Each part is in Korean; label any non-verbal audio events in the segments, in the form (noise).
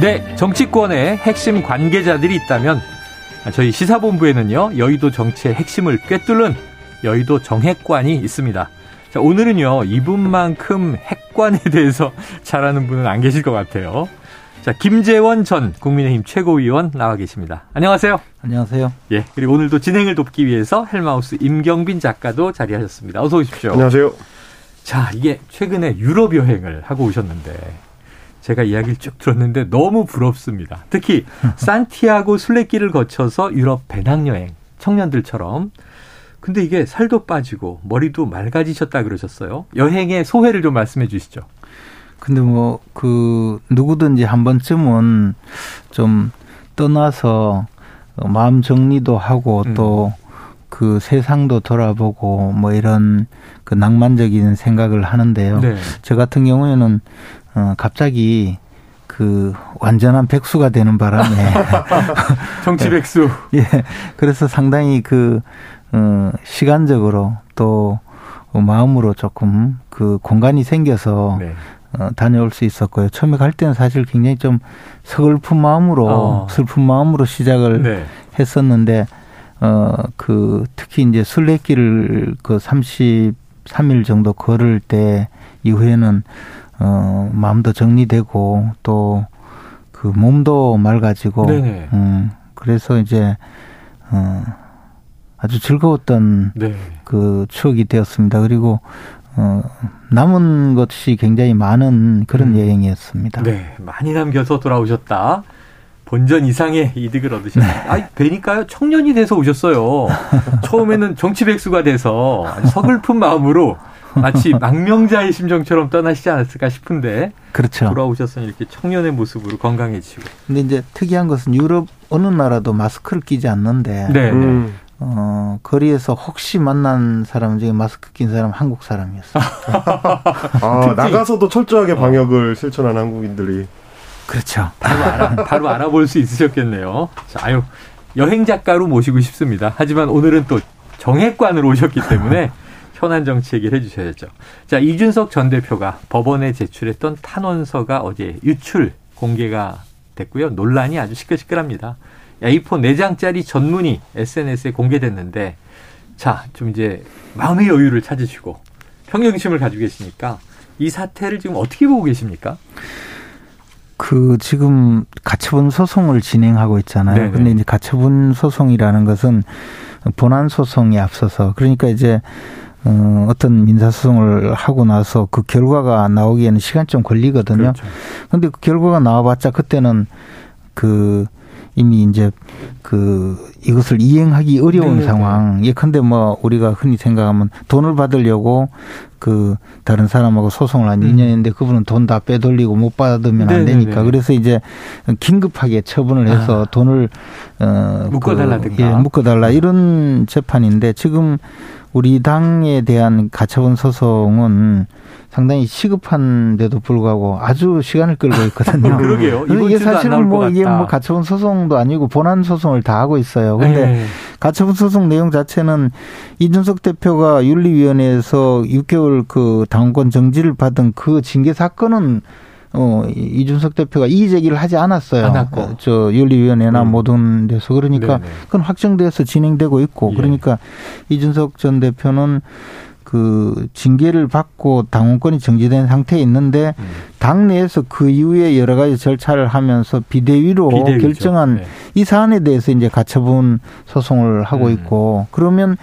네, 정치권에 핵심 관계자들이 있다면 저희 시사본부에는요 여의도 정치의 핵심을 꿰뚫는 여의도 정핵관이 있습니다. 자, 오늘은요 이분만큼 핵관에 (laughs) 대해서 잘하는 분은 안 계실 것 같아요. 자, 김재원 전 국민의힘 최고위원 나와 계십니다. 안녕하세요. 안녕하세요. 예, 그리고 오늘도 진행을 돕기 위해서 헬마우스 임경빈 작가도 자리하셨습니다. 어서 오십시오. 안녕하세요. 자, 이게 최근에 유럽 여행을 하고 오셨는데 제가 이야기를 쭉 들었는데 너무 부럽습니다. 특히 산티아고 순례길을 거쳐서 유럽 배낭여행 청년들처럼 근데 이게 살도 빠지고 머리도 맑아지셨다 그러셨어요. 여행의 소회를 좀 말씀해 주시죠. 근데 뭐 그 누구든지 한 번쯤은 좀 떠나서 마음 정리도 하고 음. 또그 세상도 돌아보고 뭐 이런 그 낭만적인 생각을 하는데요. 네. 저 같은 경우에는 어, 갑자기 그 완전한 백수가 되는 바람에 (laughs) 정치 백수. (laughs) 예. 그래서 상당히 그 어, 시간적으로 또 마음으로 조금 그 공간이 생겨서 네. 어, 다녀올 수 있었고요. 처음에 갈 때는 사실 굉장히 좀 서글픈 마음으로 어. 슬픈 마음으로 시작을 네. 했었는데 어그 특히 이제 순례길을 그 33일 정도 걸을 때 이후에는 어, 마음도 정리되고 또 그 몸도 맑아지고 네네. 음, 그래서 이제 어, 아주 즐거웠던 네. 그 추억이 되었습니다. 그리고 어, 남은 것이 굉장히 많은 그런 음. 여행이었습니다. 네, 많이 남겨서 돌아오셨다. 본전 이상의 이득을 얻으셨다. 네. 아, 뵈니까요 청년이 돼서 오셨어요. 처음에는 정치 백수가 돼서 서글픈 마음으로 마치 망명자의 심정처럼 떠나시지 않았을까 싶은데 그렇죠. 돌아오셨으니 이렇게 청년의 모습으로 건강해지고. 근데 이제 특이한 것은 유럽 어느 나라도 마스크를 끼지 않는데 네. 음. 어, 거리에서 혹시 만난 사람 중에 마스크 낀 사람 한국 사람이었어요. 아, 나가서도 철저하게 어. 방역을 어. 실천한 한국인들이. 그렇죠. 바로, 알아, 바로 알아볼 수 있으셨겠네요. 자, 아유, 여행 작가로 모시고 싶습니다. 하지만 오늘은 또 정액관으로 오셨기 때문에 현안 정치 얘기를 해주셔야죠. 자, 이준석 전 대표가 법원에 제출했던 탄원서가 어제 유출 공개가 됐고요. 논란이 아주 시끌시끌합니다. A4 4장짜리 전문이 SNS에 공개됐는데, 자, 좀 이제 마음의 여유를 찾으시고 평정심을 가지고 계시니까 이 사태를 지금 어떻게 보고 계십니까? 그 지금 가처분 소송을 진행하고 있잖아요. 네네. 근데 이제 가처분 소송이라는 것은 본안 소송에 앞서서 그러니까 이제 어, 어떤 민사소송을 하고 나서 그 결과가 나오기에는 시간 좀 걸리거든요. 그렇죠. 근데 그 결과가 나와봤자 그때는 그 이미 이제 그 이것을 이행하기 어려운 네, 네. 상황. 예컨대 뭐 우리가 흔히 생각하면 돈을 받으려고 그 다른 사람하고 소송을 한 음. 2년인데 그분은 돈 다 빼돌리고 못 받으면 안 네, 네, 되니까 그래서 이제 긴급하게 처분을 해서 아. 돈을 어 묶어달라든가 그, 예, 묶어달라 이런 재판인데 지금 우리 당에 대한 가처분 소송은 상당히 시급한데도 불구하고 아주 시간을 끌고 있거든요. (laughs) 그러게요. 이게 사실은 뭐 이게 뭐 가처분 소송도 아니고 본안 소송을 다 하고 있어요. 근데 네. 가처분 소송 내용 자체는 이준석 대표가 윤리위원회에서 6개월 그 당원권 정지를 받은 그 징계 사건은 어, 이준석 대표가 이의 제기를 하지 않았어요. 않았고. 저 윤리위원회나 음. 모든 데서 그러니까 네네. 그건 확정돼서 진행되고 있고 예. 그러니까 이준석 전 대표는 그 징계를 받고 당원권이 정지된 상태에 있는데 음. 당내에서 그 이후에 여러 가지 절차를 하면서 비대위로 비대위죠. 결정한 네. 이 사안에 대해서 이제 가처분 소송을 하고 음. 있고 그러면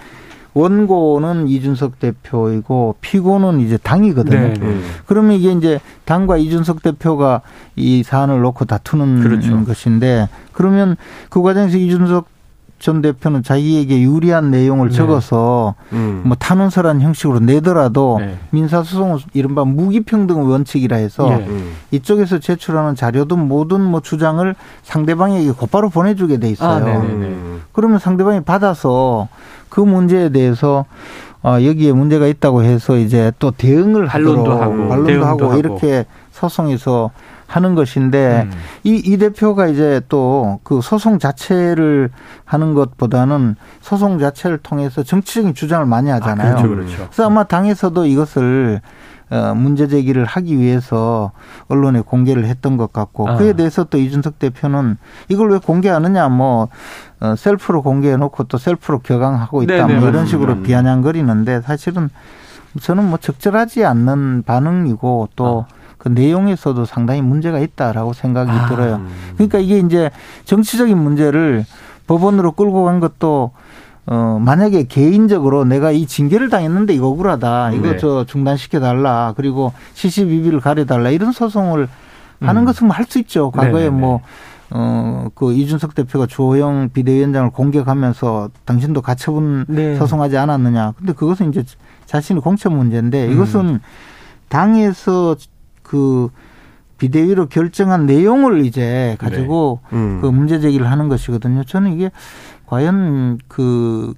원고는 이준석 대표이고 피고는 이제 당이거든요. 네, 네. 그러면 이게 이제 당과 이준석 대표가 이 사안을 놓고 다투는 그렇죠. 것인데 그러면 그 과정에서 이준석 전 대표는 자기에게 유리한 내용을 네. 적어서 음. 뭐 탄원서란 형식으로 내더라도 네. 민사소송은 이른바 무기평등 원칙이라 해서 네. 음. 이쪽에서 제출하는 자료든 모든 뭐 주장을 상대방에게 곧바로 보내주게 돼 있어요. 아, 음. 그러면 상대방이 받아서 그 문제에 대해서 어, 여기에 문제가 있다고 해서 이제 또 대응을 반론도 하고 반론도 하고, 하고 이렇게 소송에서 하는 것인데 음. 이, 이 대표가 이제 또 그 소송 자체를 하는 것보다는 소송 자체를 통해서 정치적인 주장을 많이 아, 하잖아요. 아, 그렇죠, 그렇죠. 그래서 아마 당에서도 이것을 어, 문제 제기를 하기 위해서 언론에 공개를 했던 것 같고 아. 그에 대해서 또 이준석 대표는 이걸 왜 공개하느냐 뭐 어, 셀프로 공개해 놓고 또 셀프로 격앙하고 있다 네네, 뭐 이런 식으로 비아냥거리는데 사실은 저는 뭐 적절하지 않는 반응이고 또 아. 그 내용에서도 상당히 문제가 있다라고 생각이 아. 들어요. 그러니까 이게 이제 정치적인 문제를 법원으로 끌고 간 것도 어, 만약에 개인적으로 내가 이 징계를 당했는데 이거 억울하다. 이거 네. 저 중단시켜 달라. 그리고 CCBB를 가려 달라. 이런 소송을 하는 음. 것은 뭐할수 있죠. 과거에 네네네. 뭐 어, 그 이준석 대표가 주호영 비대위원장을 공격하면서 당신도 가처분 네. 소송하지 않았느냐. 근데 그것은 이제 자신의 공천 문제인데 이것은 음. 당에서 그 비대위로 결정한 내용을 이제 가지고 네. 음. 그 문제 제기를 하는 것이거든요. 저는 이게 과연 그,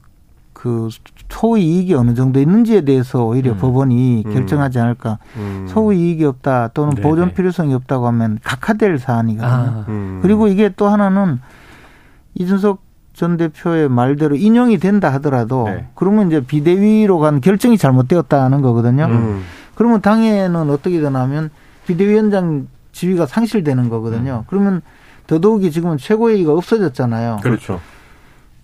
그 소의 이익이 어느 정도 있는지에 대해서 오히려 음. 법원이 음. 결정하지 않을까. 음. 소의 이익이 없다 또는 네네. 보존 필요성이 없다고 하면 각하될 사안이거든요. 아. 음. 그리고 이게 또 하나는 이준석 전 대표의 말대로 인용이 된다 하더라도 네. 그러면 이제 비대위로 간 결정이 잘못되었다는 거거든요. 음. 그러면 당에는 어떻게 되냐면 비대위원장 지위가 상실되는 거거든요. 음. 그러면 더더욱이 지금은 최고회의가 없어졌잖아요. 그렇죠.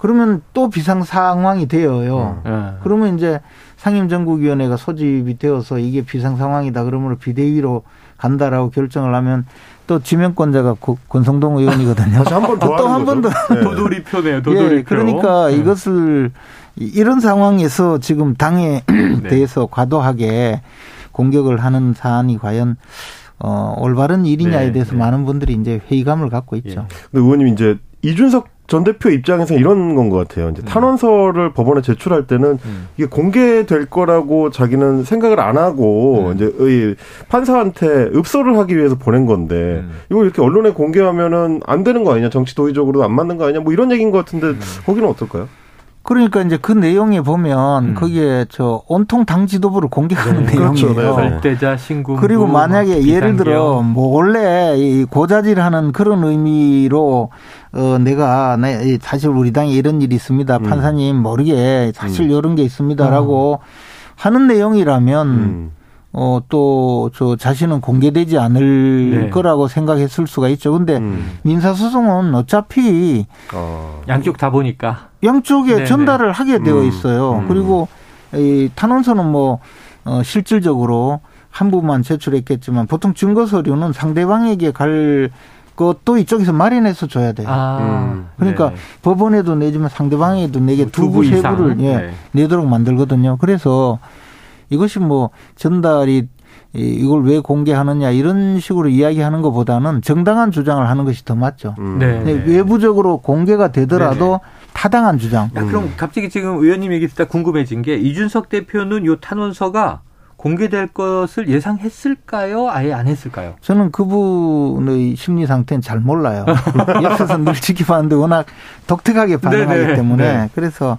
그러면 또 비상 상황이 되어요. 음. 그러면 이제 상임정국위원회가 소집이 되어서 이게 비상 상황이다 그러므로 비대위로 간다라고 결정을 하면 또 지명권자가 권성동 의원이거든요. 또한 번 더. 네. 도돌이 표네요. 도돌이표. 예, 그러니까 네. 이것을 이런 상황에서 지금 당에 (clears throat) 네. 대해서 과도하게 공격을 하는 사안이 과연 어, 올바른 일이냐에 네, 대해서 네. 많은 분들이 이제 회의감을 갖고 있죠. 예. 근데 의원님 이제 이준석 전 대표 입장에서 이런 건 것 같아요. 이제 음. 탄원서를 법원에 제출할 때는 음. 이게 공개될 거라고 자기는 생각을 안 하고 음. 이제 의 판사한테 읍소를 하기 위해서 보낸 건데 음. 이걸 이렇게 언론에 공개하면은 안 되는 거 아니냐? 정치 도의적으로도 안 맞는 거 아니냐? 뭐 이런 얘기인 것 같은데 음. 거기는 어떨까요? 그러니까 이제 그 내용에 보면 음. 거기에 저 온통 당 지도부를 공개하는 네, 내용이에요. 그렇죠. 네. 절대자 신고 그리고 만약에 비상경. 예를 들어 뭐 원래 이 고자질하는 그런 의미로 어 내가 내 사실 우리 당에 이런 일이 있습니다. 음. 판사님 모르게 사실 음. 이런 게 있습니다라고 음. 하는 내용이라면 음. 어, 또, 저, 자신은 공개되지 않을 네. 거라고 생각했을 수가 있죠. 근데 음. 민사소송은 어차피. 어. 양쪽 다 보니까. 양쪽에 네네. 전달을 하게 되어 음. 있어요. 음. 그리고 이 탄원서는 뭐, 어, 실질적으로 한 부분만 제출했겠지만 보통 증거 서류는 상대방에게 갈 것도 이쪽에서 마련해서 줘야 돼요. 아, 음. 그러니까 네. 법원에도 내지만 상대방에도 내게 두 부, 세 부를 예, 네. 내도록 만들거든요. 그래서 이것이 뭐 전달이 이걸 왜 공개하느냐 이런 식으로 이야기하는 것보다는 정당한 주장을 하는 것이 더 맞죠. 음. 네. 외부적으로 공개가 되더라도 네네. 타당한 주장. 야, 그럼 갑자기 지금 의원님 얘기 듣다 궁금해진 게 이준석 대표는 요 탄원서가 공개될 것을 예상했을까요? 아예 안 했을까요? 저는 그분의 심리 상태는 잘 몰라요. (laughs) 옆에서 늘 지켜봤는데 워낙 독특하게 반응하기 네네. 때문에 네. 그래서 어,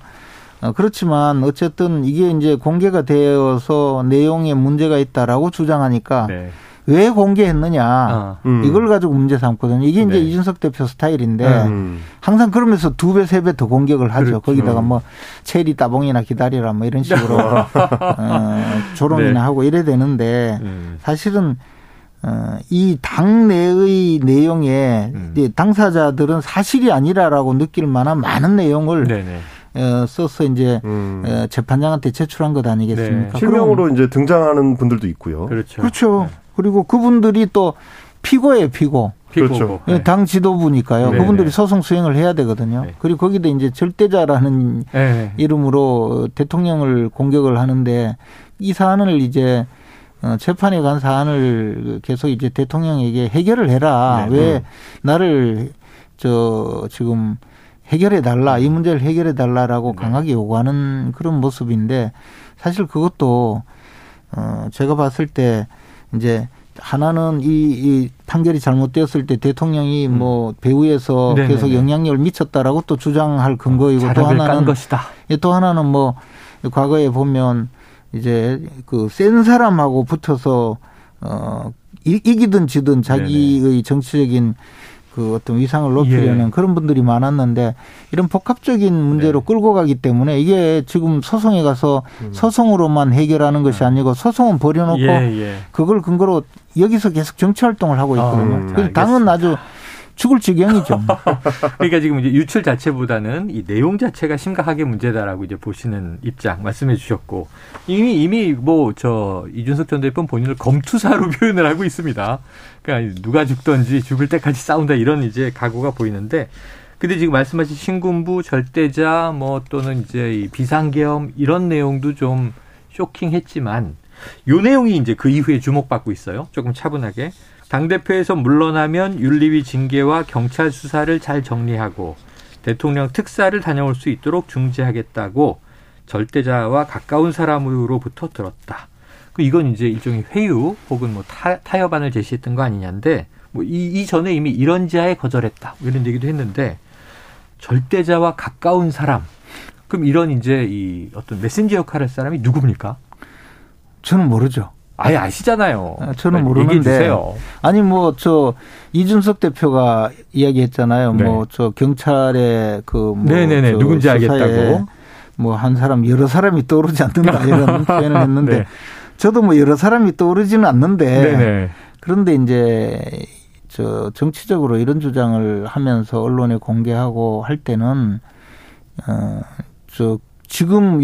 그렇지만 어쨌든 이게 이제 공개가 되어서 내용에 문제가 있다라고 주장하니까 네. 왜 공개했느냐 아, 음. 이걸 가지고 문제 삼거든요. 이게 이제 네. 이준석 대표 스타일인데 음. 항상 그러면서 두 배 세 배 더 공격을 하죠. 그렇죠. 거기다가 뭐 체리 따봉이나 기다리라 뭐 이런 식으로 (laughs) 어, 조롱이나 네. 하고 이래 되는데 음. 사실은 어, 이 당내의 내용에 음. 당사자들은 사실이 아니라라고 느낄 만한 많은 내용을 네네. 어, 써서 이제 음. 어, 재판장한테 제출한 것 아니겠습니까? 네. 실명으로 이제 등장하는 분들도 있고요. 그렇죠. 그렇죠. 네. 그리고 그분들이 또 피고예요, 피고. 그렇죠. 네. 당 지도부니까요. 네. 그분들이 네. 소송 수행을 해야 되거든요. 네. 그리고 거기다 이제 절대자라는 네. 이름으로 대통령을 공격을 하는데 이 사안을 이제 어, 재판에 간 사안을 계속 이제 대통령에게 해결을 해라. 왜 나를 저 지금 해결해 달라 이 문제를 해결해 달라라고 네. 강하게 요구하는 그런 모습인데 사실 그것도 어 제가 봤을 때 이제 하나는 이, 이 판결이 잘못되었을 때 대통령이 음. 뭐 배후에서 네네네. 계속 영향력을 미쳤다라고 또 주장할 근거이고 또 하나는 것이다. 예, 또 하나는 뭐 과거에 보면 이제 그 센 사람하고 붙어서 어 이기든 지든 자기의 네네. 정치적인 그 어떤 위상을 높이려는 예. 그런 분들이 많았는데 이런 복합적인 문제로 네. 끌고 가기 때문에 이게 지금 소송에 가서 음. 소송으로만 해결하는 것이 네. 아니고 소송은 버려놓고 예, 예. 그걸 근거로 여기서 계속 정치 활동을 하고 있거든요. 아, 음, 당은 아주 죽을 지경이죠. (laughs) 그러니까 지금 이제 유출 자체보다는 이 내용 자체가 심각하게 문제다라고 이제 보시는 입장 말씀해 주셨고 이미 이미 뭐 저 이준석 전 대표 본인을 검투사로 (laughs) 표현을 하고 있습니다. 그러니까 누가 죽던지 죽을 때까지 싸운다 이런 이제 각오가 보이는데 근데 지금 말씀하신 신군부 절대자 뭐 또는 이제 이 비상계엄 이런 내용도 좀 쇼킹했지만 요 내용이 이제 그 이후에 주목받고 있어요. 조금 차분하게. 당대표에서 물러나면 윤리위 징계와 경찰 수사를 잘 정리하고 대통령 특사를 다녀올 수 있도록 중지하겠다고 절대자와 가까운 사람으로부터 들었다. 그 이건 이제 일종의 회유 혹은 뭐 타, 타협안을 제시했던 거 아니냐인데 뭐 이, 이전에 이미 이런 지하에 거절했다. 뭐 이런 얘기도 했는데 절대자와 가까운 사람. 그럼 이런 이제 이 어떤 메신저 역할을 할 사람이 누굽니까? 저는 모르죠. 아예 아시잖아요. 아, 저는 모르는데. 아니 뭐 저 이준석 대표가 이야기했잖아요. 네. 뭐저 경찰의 그뭐 네네네 누군지 알겠다고. 뭐 한 사람 여러 사람이 떠오르지 않는다 (laughs) 이런 표현을 했는데 네. 저도 뭐 여러 사람이 떠오르지는 않는데 네네. 그런데 이제 저 정치적으로 이런 주장을 하면서 언론에 공개하고 할 때는 어저 지금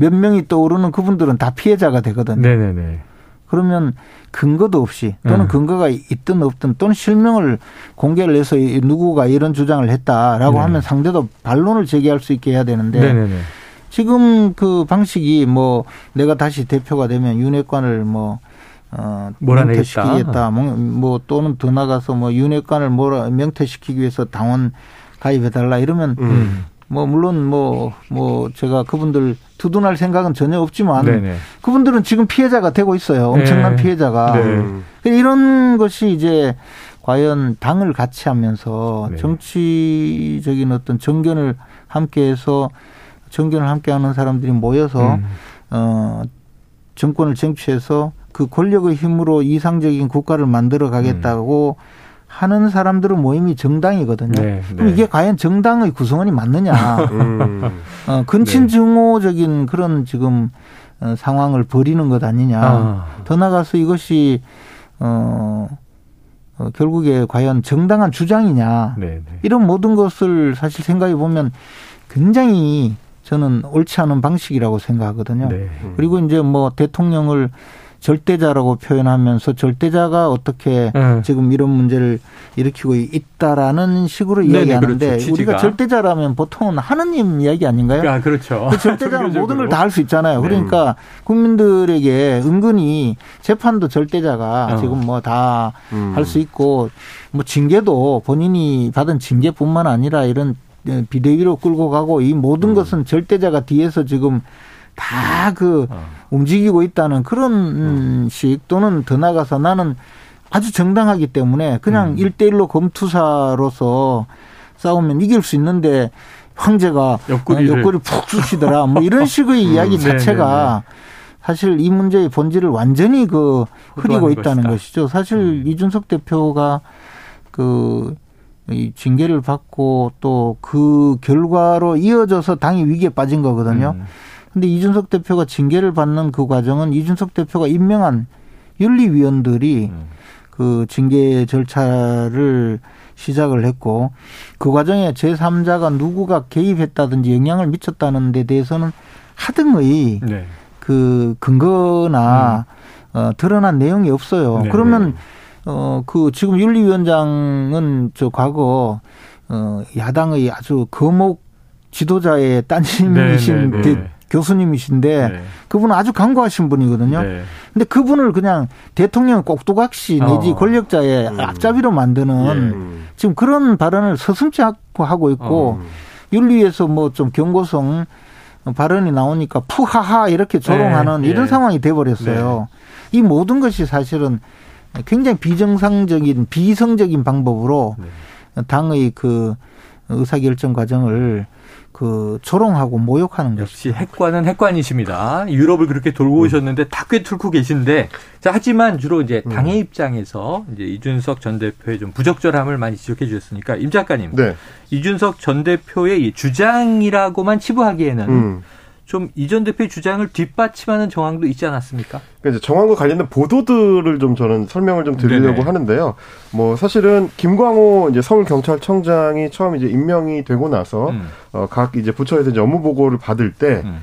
몇 명이 떠오르는 그분들은 다 피해자가 되거든요. 네네네. 그러면 근거도 없이 또는 음. 근거가 있든 없든 또는 실명을 공개를 해서 누구가 이런 주장을 했다라고 네. 하면 상대도 반론을 제기할 수 있게 해야 되는데 네네네. 지금 그 방식이 뭐 내가 다시 대표가 되면 윤회관을 뭐 어, 명퇴시키겠다. 뭐, 뭐 또는 더 나가서 뭐 윤회관을 뭐라 명퇴시키기 위해서 당원 가입해달라 이러면 음. 뭐 물론 뭐뭐 뭐 제가 그분들 두둔할 생각은 전혀 없지만 네네. 그분들은 지금 피해자가 되고 있어요. 엄청난 네. 피해자가. 네. 이런 것이 이제 과연 당을 같이 하면서 네. 정치적인 어떤 정견을 함께해서 정견을 함께하는 사람들이 모여서 음. 어 정권을 쟁취해서 그 권력의 힘으로 이상적인 국가를 만들어 가겠다고 음. 하는 사람들은 모임이 정당이거든요. 네, 그럼 네. 이게 과연 정당의 구성원이 맞느냐? (laughs) 음. 어, 근친 증오적인 그런 지금 어, 상황을 벌이는 것 아니냐? 아. 더 나가서 이것이 어, 어 결국에 과연 정당한 주장이냐? 네, 네. 이런 모든 것을 사실 생각해 보면 굉장히 저는 옳지 않은 방식이라고 생각하거든요. 네. 그리고 이제 뭐 대통령을 절대자라고 표현하면서 절대자가 어떻게 네. 지금 이런 문제를 일으키고 있다라는 식으로 네네, 이야기하는데 그렇죠. 우리가 절대자라면 보통은 하느님 이야기 아닌가요? 아, 그렇죠. 그 절대자는 (laughs) 모든 걸 다 할 수 있잖아요. 네. 그러니까 국민들에게 은근히 재판도 절대자가 어. 지금 뭐 다 할수 음. 있고 뭐 징계도 본인이 받은 징계뿐만 아니라 이런 비대위로 끌고 가고 이 모든 음. 것은 절대자가 뒤에서 지금 다그 어. 움직이고 있다는 그런 음. 식 또는 더 나가서 나는 아주 정당하기 때문에 그냥 음. 일대일로 검투사로서 싸우면 이길 수 있는데 황제가 옆구리를, 옆구리 푹 쑤시더라. 뭐 이런 식의 음. 이야기 네, 자체가 네, 네. 사실 이 문제의 본질을 완전히 그 흐리고 있다는 것이다. 것이죠. 사실 음. 이준석 대표가 그 이 징계를 받고 또 그 결과로 이어져서 당이 위기에 빠진 거거든요. 음. 근데 이준석 대표가 징계를 받는 그 과정은 이준석 대표가 임명한 윤리위원들이 음. 그 징계 절차를 시작을 했고 그 과정에 제3자가 누구가 개입했다든지 영향을 미쳤다는 데 대해서는 하등의 네. 그 근거나 음. 어, 드러난 내용이 없어요. 네. 그러면 어, 그 지금 윤리위원장은 저 과거 어, 야당의 아주 거목 지도자의 딴심이신 네, 네, 네. 교수님이신데 네. 그분은 아주 강고하신 분이거든요. 네. 근데 그분을 그냥 대통령 꼭두각시 내지 어. 권력자의 음. 앞잡이로 만드는 예. 지금 그런 발언을 서슴지 않고 하고 있고 어. 윤리위에서 뭐 좀 경고성 발언이 나오니까 푸하하 이렇게 조롱하는 네, 이런 네. 상황이 돼버렸어요. 네. 이 모든 것이 사실은 굉장히 비정상적인 비성적인 방법으로 네. 당의 그 의사결정 과정을 그 조롱하고 모욕하는 역시 것이죠. 핵관은 핵관이십니다. 유럽을 그렇게 돌고 음. 오셨는데 다꽤 뚫고 계신데 자 하지만 주로 이제 음. 당의 음. 입장에서 이제 이준석 전 대표의 좀 부적절함을 많이 지적해 주셨으니까 임 작가님 네. 이준석 전 대표의 주장이라고만 치부하기에는 음. 좀 이전 대표의 주장을 뒷받침하는 정황도 있지 않았습니까? 그러니까 이제 정황과 관련된 보도들을 좀 저는 설명을 좀 드리려고 네네. 하는데요. 뭐 사실은 김광호 이제 서울 경찰청장이 처음 이제 임명이 되고 나서 음. 어 각 이제 부처에서 이제 업무 보고를 받을 때왜 음.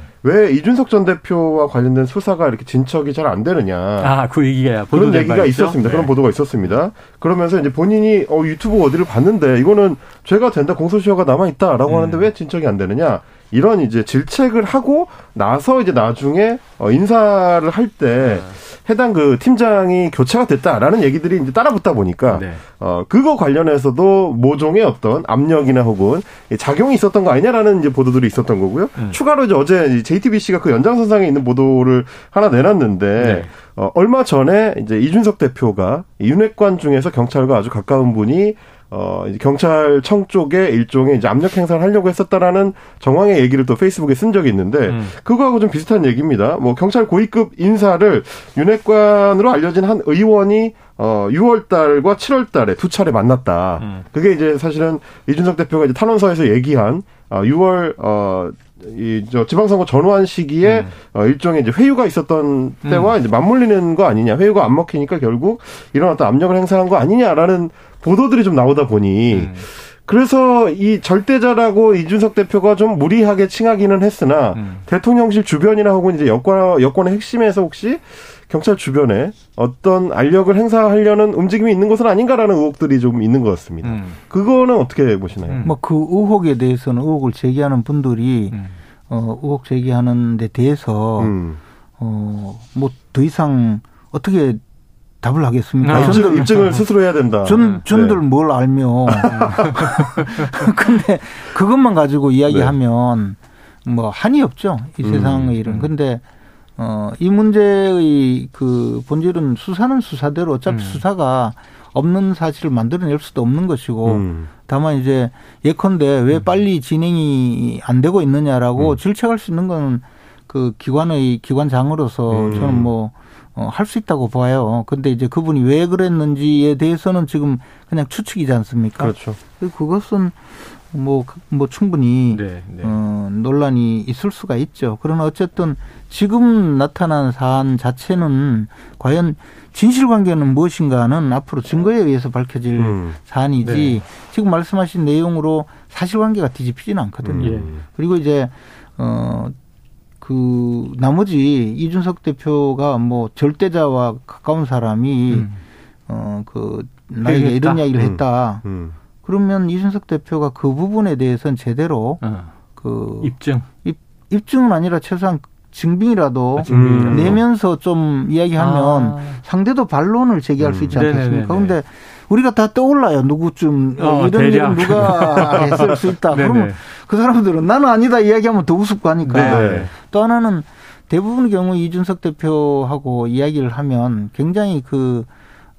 이준석 전 대표와 관련된 수사가 이렇게 진척이 잘 안 되느냐. 아, 그 얘기가 그런 얘기가 있었습니다. 네. 그런 보도가 있었습니다. 그러면서 이제 본인이 어 유튜브 어디를 봤는데 이거는 죄가 된다 공소시효가 남아 있다라고 음. 하는데 왜 진척이 안 되느냐. 이런 이제 질책을 하고 나서 이제 나중에 어 인사를 할때 네. 해당 그 팀장이 교체가 됐다라는 얘기들이 이제 따라붙다 보니까 네. 어 그거 관련해서도 모종의 어떤 압력이나 혹은 작용이 있었던 거 아니냐라는 이제 보도들이 있었던 거고요. 음. 추가로 이제 어제 JTBC가 그 연장선상에 있는 보도를 하나 내놨는데 네. 어 얼마 전에 이제 이준석 대표가 윤핵관 중에서 경찰과 아주 가까운 분이 어, 이제 경찰청 쪽에 일종의 이제 압력 행사를 하려고 했었다라는 정황의 얘기를 또 페이스북에 쓴 적이 있는데, 음. 그거하고 좀 비슷한 얘기입니다. 뭐, 경찰 고위급 인사를 윤핵관으로 알려진 한 의원이 어, 6월 달과 7월 달에 두 차례 만났다. 음. 그게 이제 사실은 이준석 대표가 이제 탄원서에서 얘기한 어, 6월 어, 이저 지방선거 전후한 시기에 음. 어, 일종의 이제 회유가 있었던 때와 음. 이제 맞물리는 거 아니냐. 회유가 안 먹히니까 결국 이런 어떤 압력을 행사한 거 아니냐라는 보도들이 좀 나오다 보니 음. 그래서 이 절대자라고 이준석 대표가 좀 무리하게 칭하기는 했으나 음. 대통령실 주변이나 혹은 이제 여권 여권의 핵심에서 혹시 경찰 주변에 어떤 알력을 행사하려는 움직임이 있는 것은 아닌가라는 의혹들이 좀 있는 것 같습니다. 음. 그거는 어떻게 보시나요? 음. 뭐그 의혹에 대해서는 의혹을 제기하는 분들이 음. 어, 의혹 제기하는 데 대해서 음. 어, 뭐 더 이상 어떻게 답을 하겠습니까? 아, 입증, 입증을 스스로 해야 된다. 전, 전들 네. 뭘 알며. (laughs) (laughs) 근데 그것만 가지고 이야기하면 네. 뭐 한이 없죠. 이 음. 세상의 일은. 음. 근데 어, 이 문제의 그 본질은 수사는 수사대로 어차피 음. 수사가 없는 사실을 만들어낼 수도 없는 것이고 음. 다만 이제 예컨대 왜 음. 빨리 진행이 안 되고 있느냐라고 음. 질책할 수 있는 건 그 기관의 기관장으로서 음. 저는 뭐 어, 할 수 있다고 봐요. 근데 이제 그분이 왜 그랬는지에 대해서는 지금 그냥 추측이지 않습니까? 그렇죠. 그것은 뭐, 뭐 충분히 네, 네. 어, 논란이 있을 수가 있죠. 그러나 어쨌든 지금 나타난 사안 자체는 과연 진실 관계는 무엇인가는 앞으로 증거에 의해서 밝혀질 음. 사안이지 네. 지금 말씀하신 내용으로 사실 관계가 뒤집히지는 않거든요. 음. 그리고 이제 어. 그 나머지 이준석 대표가 뭐 절대자와 가까운 사람이 음. 어그 나에게 이런 이야기를 했다. 음. 음. 그러면 이준석 대표가 그 부분에 대해서는 제대로 어. 그 입증 입, 입증은 아니라 최소한 증빙이라도 아, 증빙이라도. 내면서 좀 이야기하면 아. 상대도 반론을 제기할 음. 수 있지 음. 않겠습니까? 그런데 우리가 다 떠올라요. 누구쯤 어, 이런 일은 누가 (laughs) 했을 수 있다. 그러면 그 사람들은 나는 아니다 이야기하면 더 우습고 하니까. 네네. 또 하나는 대부분의 경우 이준석 대표하고 이야기를 하면 굉장히 그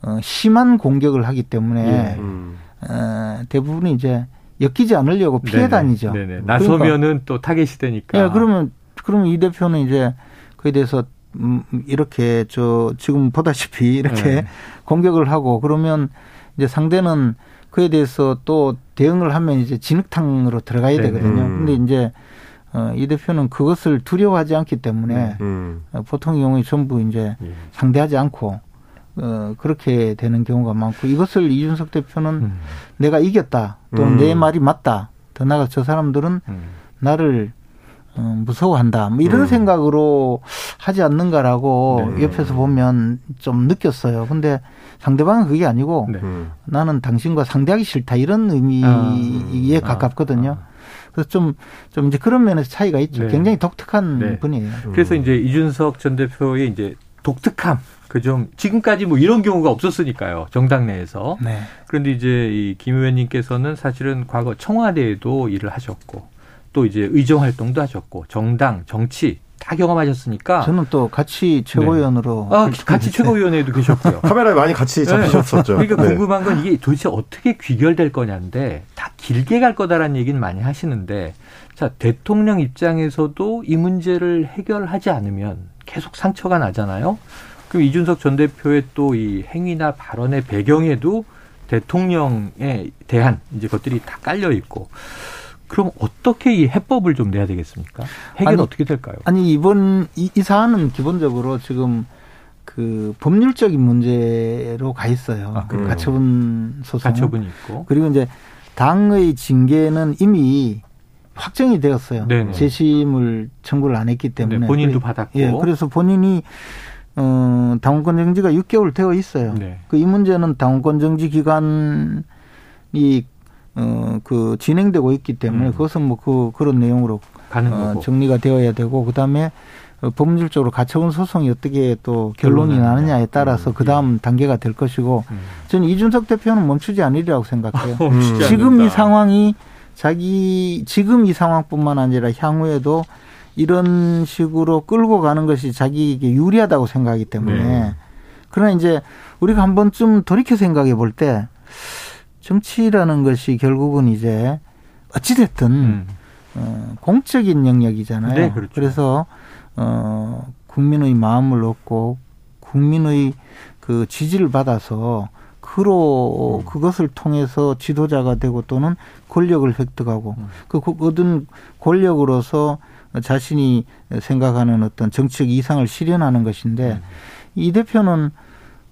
어, 심한 공격을 하기 때문에 예. 음. 어, 대부분이 이제 엮이지 않으려고 피해 네네. 다니죠. 네네. 그러니까 나서면은 그러니까, 또 타겟이 되니까. 예, 그러면 그러면 이 대표는 이제 그에 대해서 음, 이렇게 저 지금 보다시피 (laughs) 이렇게 네. 공격을 하고 그러면 이제 상대는 그에 대해서 또 대응을 하면 이제 진흙탕으로 들어가야 네네. 되거든요. 음. 근데 이제 어, 이 대표는 그것을 두려워하지 않기 때문에 네. 음. 어, 보통 경우에 전부 이제 예. 상대하지 않고 어, 그렇게 되는 경우가 많고 이것을 이준석 대표는 음. 내가 이겼다 또는 음. 내 말이 맞다 더 나아가 저 사람들은 음. 나를 어, 무서워한다 뭐 이런 음. 생각으로 하지 않는가라고 네. 옆에서 보면 좀 느꼈어요. 근데 상대방은 그게 아니고 네. 나는 당신과 상대하기 싫다 이런 의미에 아. 가깝거든요. 아. 그래서 좀, 좀 이제 그런 면에서 차이가 있죠. 네. 굉장히 독특한 네. 분이에요. 그래서 이제 이준석 전 대표의 이제 독특함, 그 좀 지금까지 뭐 이런 경우가 없었으니까요 정당 내에서 네. 그런데 이제 이 김 의원님께서는 사실은 과거 청와대에도 일을 하셨고 또 이제 의정 활동도 하셨고 정당, 정치 다 경험하셨으니까 저는 또 같이 최고위원으로 네. 아, 같이 최고위원회에도 계셨고요. (laughs) 카메라에 많이 같이 잡히셨었죠. 네. 그러니까 네. 궁금한 건 이게 도대체 어떻게 귀결될 거냐인데 다 길게 갈 거다라는 얘기는 많이 하시는데 자 대통령 입장에서도 이 문제를 해결하지 않으면 계속 상처가 나잖아요. 그럼 이준석 전 대표의 또 이 행위나 발언의 배경에도 대통령에 대한 이제 것들이 다 깔려 있고 그럼 어떻게 이 해법을 좀 내야 되겠습니까? 해결 은 어떻게 될까요? 아니 이번 이, 이 사안은 기본적으로 지금 그 법률적인 문제로 가 있어요. 아, 그 가처분 소송. 가처분이 있고. 그리고 이제 당의 징계는 이미 확정이 되었어요. 네네. 재심을 청구를 안 했기 때문에 네, 본인도 받았고. 예, 그래서 본인이 어, 당원권 정지가 6개월 되어 있어요. 네. 그이 문제는 당원권 정지 기간이 어, 그 진행되고 있기 때문에 음. 그것은 뭐 그 그런 내용으로 가는 어, 정리가 되어야 되고 그다음에 법률적으로 가처분 소송이 어떻게 또 결론이 나느냐에 따라서 음. 그 다음 단계가 될 것이고 음. 저는 이준석 대표는 멈추지 않으리라고 생각해요. (laughs) 지금 이 상황이 자기 지금 이 상황뿐만 아니라 향후에도 이런 식으로 끌고 가는 것이 자기에게 유리하다고 생각하기 때문에 네. 그러나 이제 우리가 한 번쯤 돌이켜 생각해 볼 때 정치라는 것이 결국은 이제 어찌됐든 음. 어, 공적인 영역이잖아요. 네, 그렇죠. 그래서 어, 국민의 마음을 얻고 국민의 그 지지를 받아서 그로 음. 그것을 통해서 지도자가 되고 또는 권력을 획득하고 음. 그 얻은 권력으로서 자신이 생각하는 어떤 정치적 이상을 실현하는 것인데 음. 이 대표는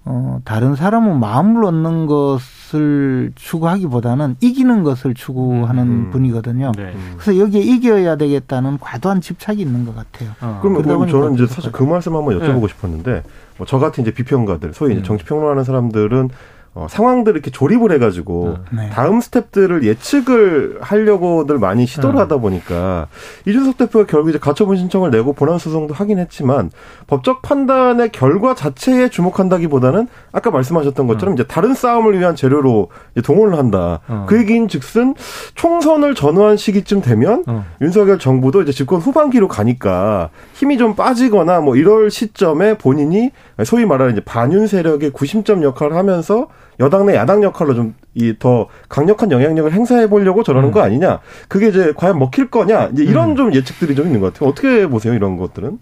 어, 다른 사람은 마음을 얻는 것을 추구하기보다는 이기는 것을 추구하는 음. 분이거든요. 네. 그래서 여기에 이겨야 되겠다는 과도한 집착이 있는 것 같아요. 어. 그러면 저는 이제 사실 그 말씀 한번 여쭤보고 네. 싶었는데 뭐 저 같은 이제 비평가들, 소위 이제 음. 정치 평론하는 사람들은 어, 상황들을 이렇게 조립을 해가지고 네. 네. 다음 스텝들을 예측을 하려고들 많이 시도를 네. 하다 보니까 이준석 대표가 결국 이제 가처분 신청을 내고 본안 소송도 하긴 했지만 법적 판단의 결과 자체에 주목한다기보다는 아까 말씀하셨던 것처럼 어. 이제 다른 싸움을 위한 재료로 동원을 한다. 어. 그 얘기인즉슨 총선을 전후한 시기쯤 되면 어. 윤석열 정부도 이제 집권 후반기로 가니까 힘이 좀 빠지거나 뭐 이럴 시점에 본인이 소위 말하는 이제 반윤 세력의 구심점 역할을 하면서 여당 내 야당 역할로 좀 이 더 강력한 영향력을 행사해 보려고 저러는 음. 거 아니냐. 그게 이제 과연 먹힐 거냐. 이제 이런 음. 좀 예측들이 좀 있는 것 같아요. 어떻게 보세요, 이런 것들은?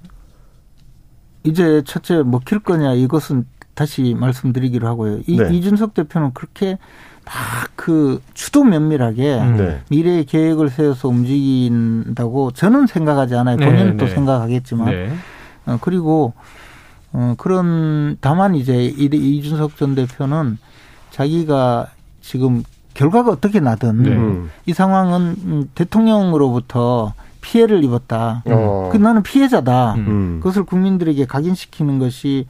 이제 첫째 먹힐 거냐 이것은 다시 말씀드리기로 하고요. 이, 네. 이준석 대표는 그렇게 막그 추도 면밀하게 음. 네. 미래의 계획을 세워서 움직인다고 저는 생각하지 않아요. 본인은 네, 또 네. 생각하겠지만. 네. 어, 그리고 어, 그런 다만 이제 이준석 전 대표는 자기가 지금 결과가 어떻게 나든 네. 음. 이 상황은 대통령으로부터 피해를 입었다. 어. 그 나는 피해자다. 음. 그것을 국민들에게 각인시키는 것이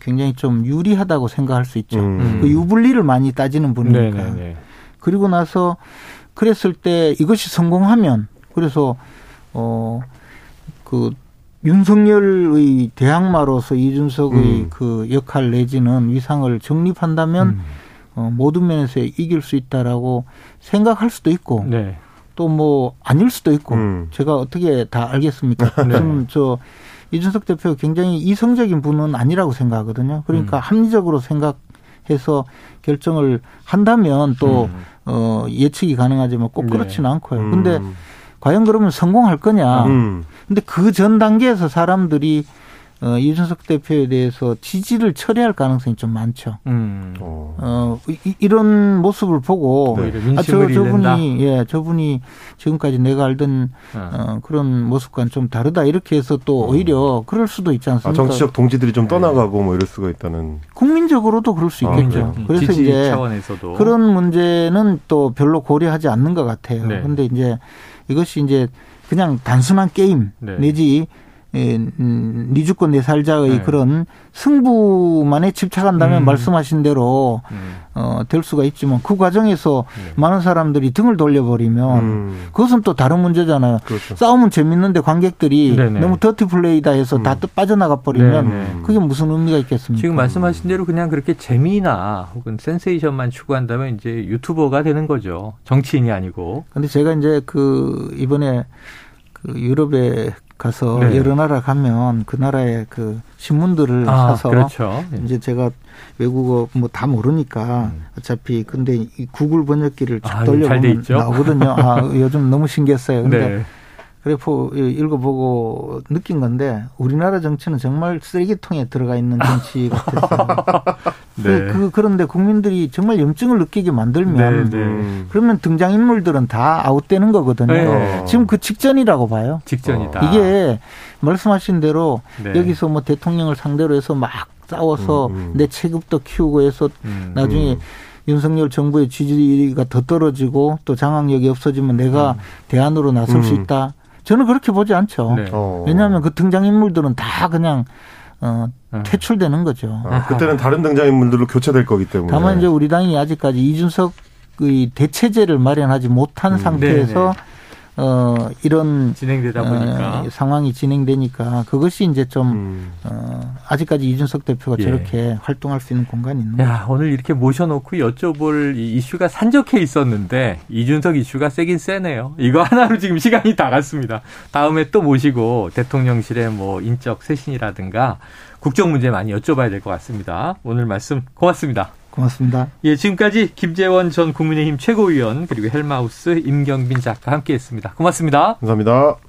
굉장히 좀 유리하다고 생각할 수 있죠. 음. 그 유불리를 많이 따지는 분이니까. 네네네. 네, 네. 그리고 나서 그랬을 때 이것이 성공하면 그래서 어 그 윤석열의 대항마로서 이준석의 음. 그 역할 내지는 위상을 정립한다면 음. 어, 모든 면에서 이길 수 있다라고 생각할 수도 있고 네. 또뭐 아닐 수도 있고 음. 제가 어떻게 다 알겠습니까? (laughs) 네. 저는 저 이준석 대표 굉장히 이성적인 분은 아니라고 생각하거든요. 그러니까 음. 합리적으로 생각해서 결정을 한다면 또 음. 어, 예측이 가능하지만 꼭 네. 그렇지는 않고요. 근데 음. 과연 그러면 성공할 거냐? 음. 근데 그 전 단계에서 사람들이 어, 이준석 대표에 대해서 지지를 처리할 가능성이 좀 많죠. 음. 어, 이, 런 모습을 보고 네, 아, 저, 저분이 예, 저분이 지금까지 내가 알던 어. 어, 그런 모습과는 좀 다르다 이렇게 해서 또 음. 오히려 그럴 수도 있지 않습니까? 아, 정치적 동지들이 좀 떠나가고 뭐 이럴 수가 있다는. 국민적으로도 그럴 수 있겠죠. 아, 네. 그래서 이제 차원에서도. 그런 문제는 또 별로 고려하지 않는 것 같아요. 네. 근데 이제 이것이 이제 그냥 단순한 게임 네. 내지 예, 음, 니 죽고 내 살자의 네. 그런 승부만에 집착한다면 음. 말씀하신 대로 음. 어, 될 수가 있지만 그 과정에서 네. 많은 사람들이 등을 돌려버리면 음. 그것은 또 다른 문제잖아요. 그렇죠. 싸움은 재밌는데 관객들이 네네. 너무 더티 플레이다 해서 다 음. 빠져나가 버리면 네네. 그게 무슨 의미가 있겠습니까? 지금 말씀하신 대로 그냥 그렇게 재미나 혹은 센세이션만 추구한다면 이제 유튜버가 되는 거죠. 정치인이 아니고. 근데 제가 이제 그 이번에 그 유럽에 가서 네. 여러 나라 가면 그 나라의 그 신문들을 아, 사서 그렇죠. 네. 이제 제가 외국어 뭐 다 모르니까 음. 어차피 근데 이 구글 번역기를 쭉 아, 돌려보면 나오거든요. 아, (laughs) 요즘 너무 신기했어요. 근데 네. 그래프 읽어보고 느낀 건데 우리나라 정치는 정말 쓰레기통에 들어가 있는 정치 같아서 (laughs) 네. 그, 그, 그런데 국민들이 정말 염증을 느끼게 만들면 네, 네. 그러면 등장 인물들은 다 아웃되는 거거든요. 네. 지금 그 직전이라고 봐요. 직전이다. 이게 말씀하신 대로 네. 여기서 뭐 대통령을 상대로 해서 막 싸워서 음, 음. 내 체급도 키우고 해서 음, 나중에 음. 윤석열 정부의 지지가 더 떨어지고 또 장악력이 없어지면 내가 음. 대안으로 나설 수 음. 있다. 저는 그렇게 보지 않죠. 네. 어. 왜냐하면 그 등장 인물들은 다 그냥 어, 음. 퇴출되는 거죠. 아, 그때는 다른 등장인물들로 교체될 거기 때문에. 다만 이제 우리 당이 아직까지 이준석의 대체제를 마련하지 못한 음. 상태에서 네네. 어, 이런 진행되다 보니까 어, 상황이 진행되니까 그것이 이제 좀 음. 어, 아직까지 이준석 대표가 예. 저렇게 활동할 수 있는 공간이 있는 야, 오늘 이렇게 모셔놓고 여쭤볼 이 이슈가 산적해 있었는데 이준석 이슈가 세긴 세네요. 이거 하나로 지금 시간이 다 갔습니다. 다음에 또 모시고 대통령실의 뭐 인적 쇄신이라든가 국정 문제 많이 여쭤봐야 될 것 같습니다. 오늘 말씀 고맙습니다. 고맙습니다. 예, 지금까지 김재원 전 국민의힘 최고위원 그리고 헬마우스 임경빈 작가 함께했습니다. 고맙습니다. 감사합니다.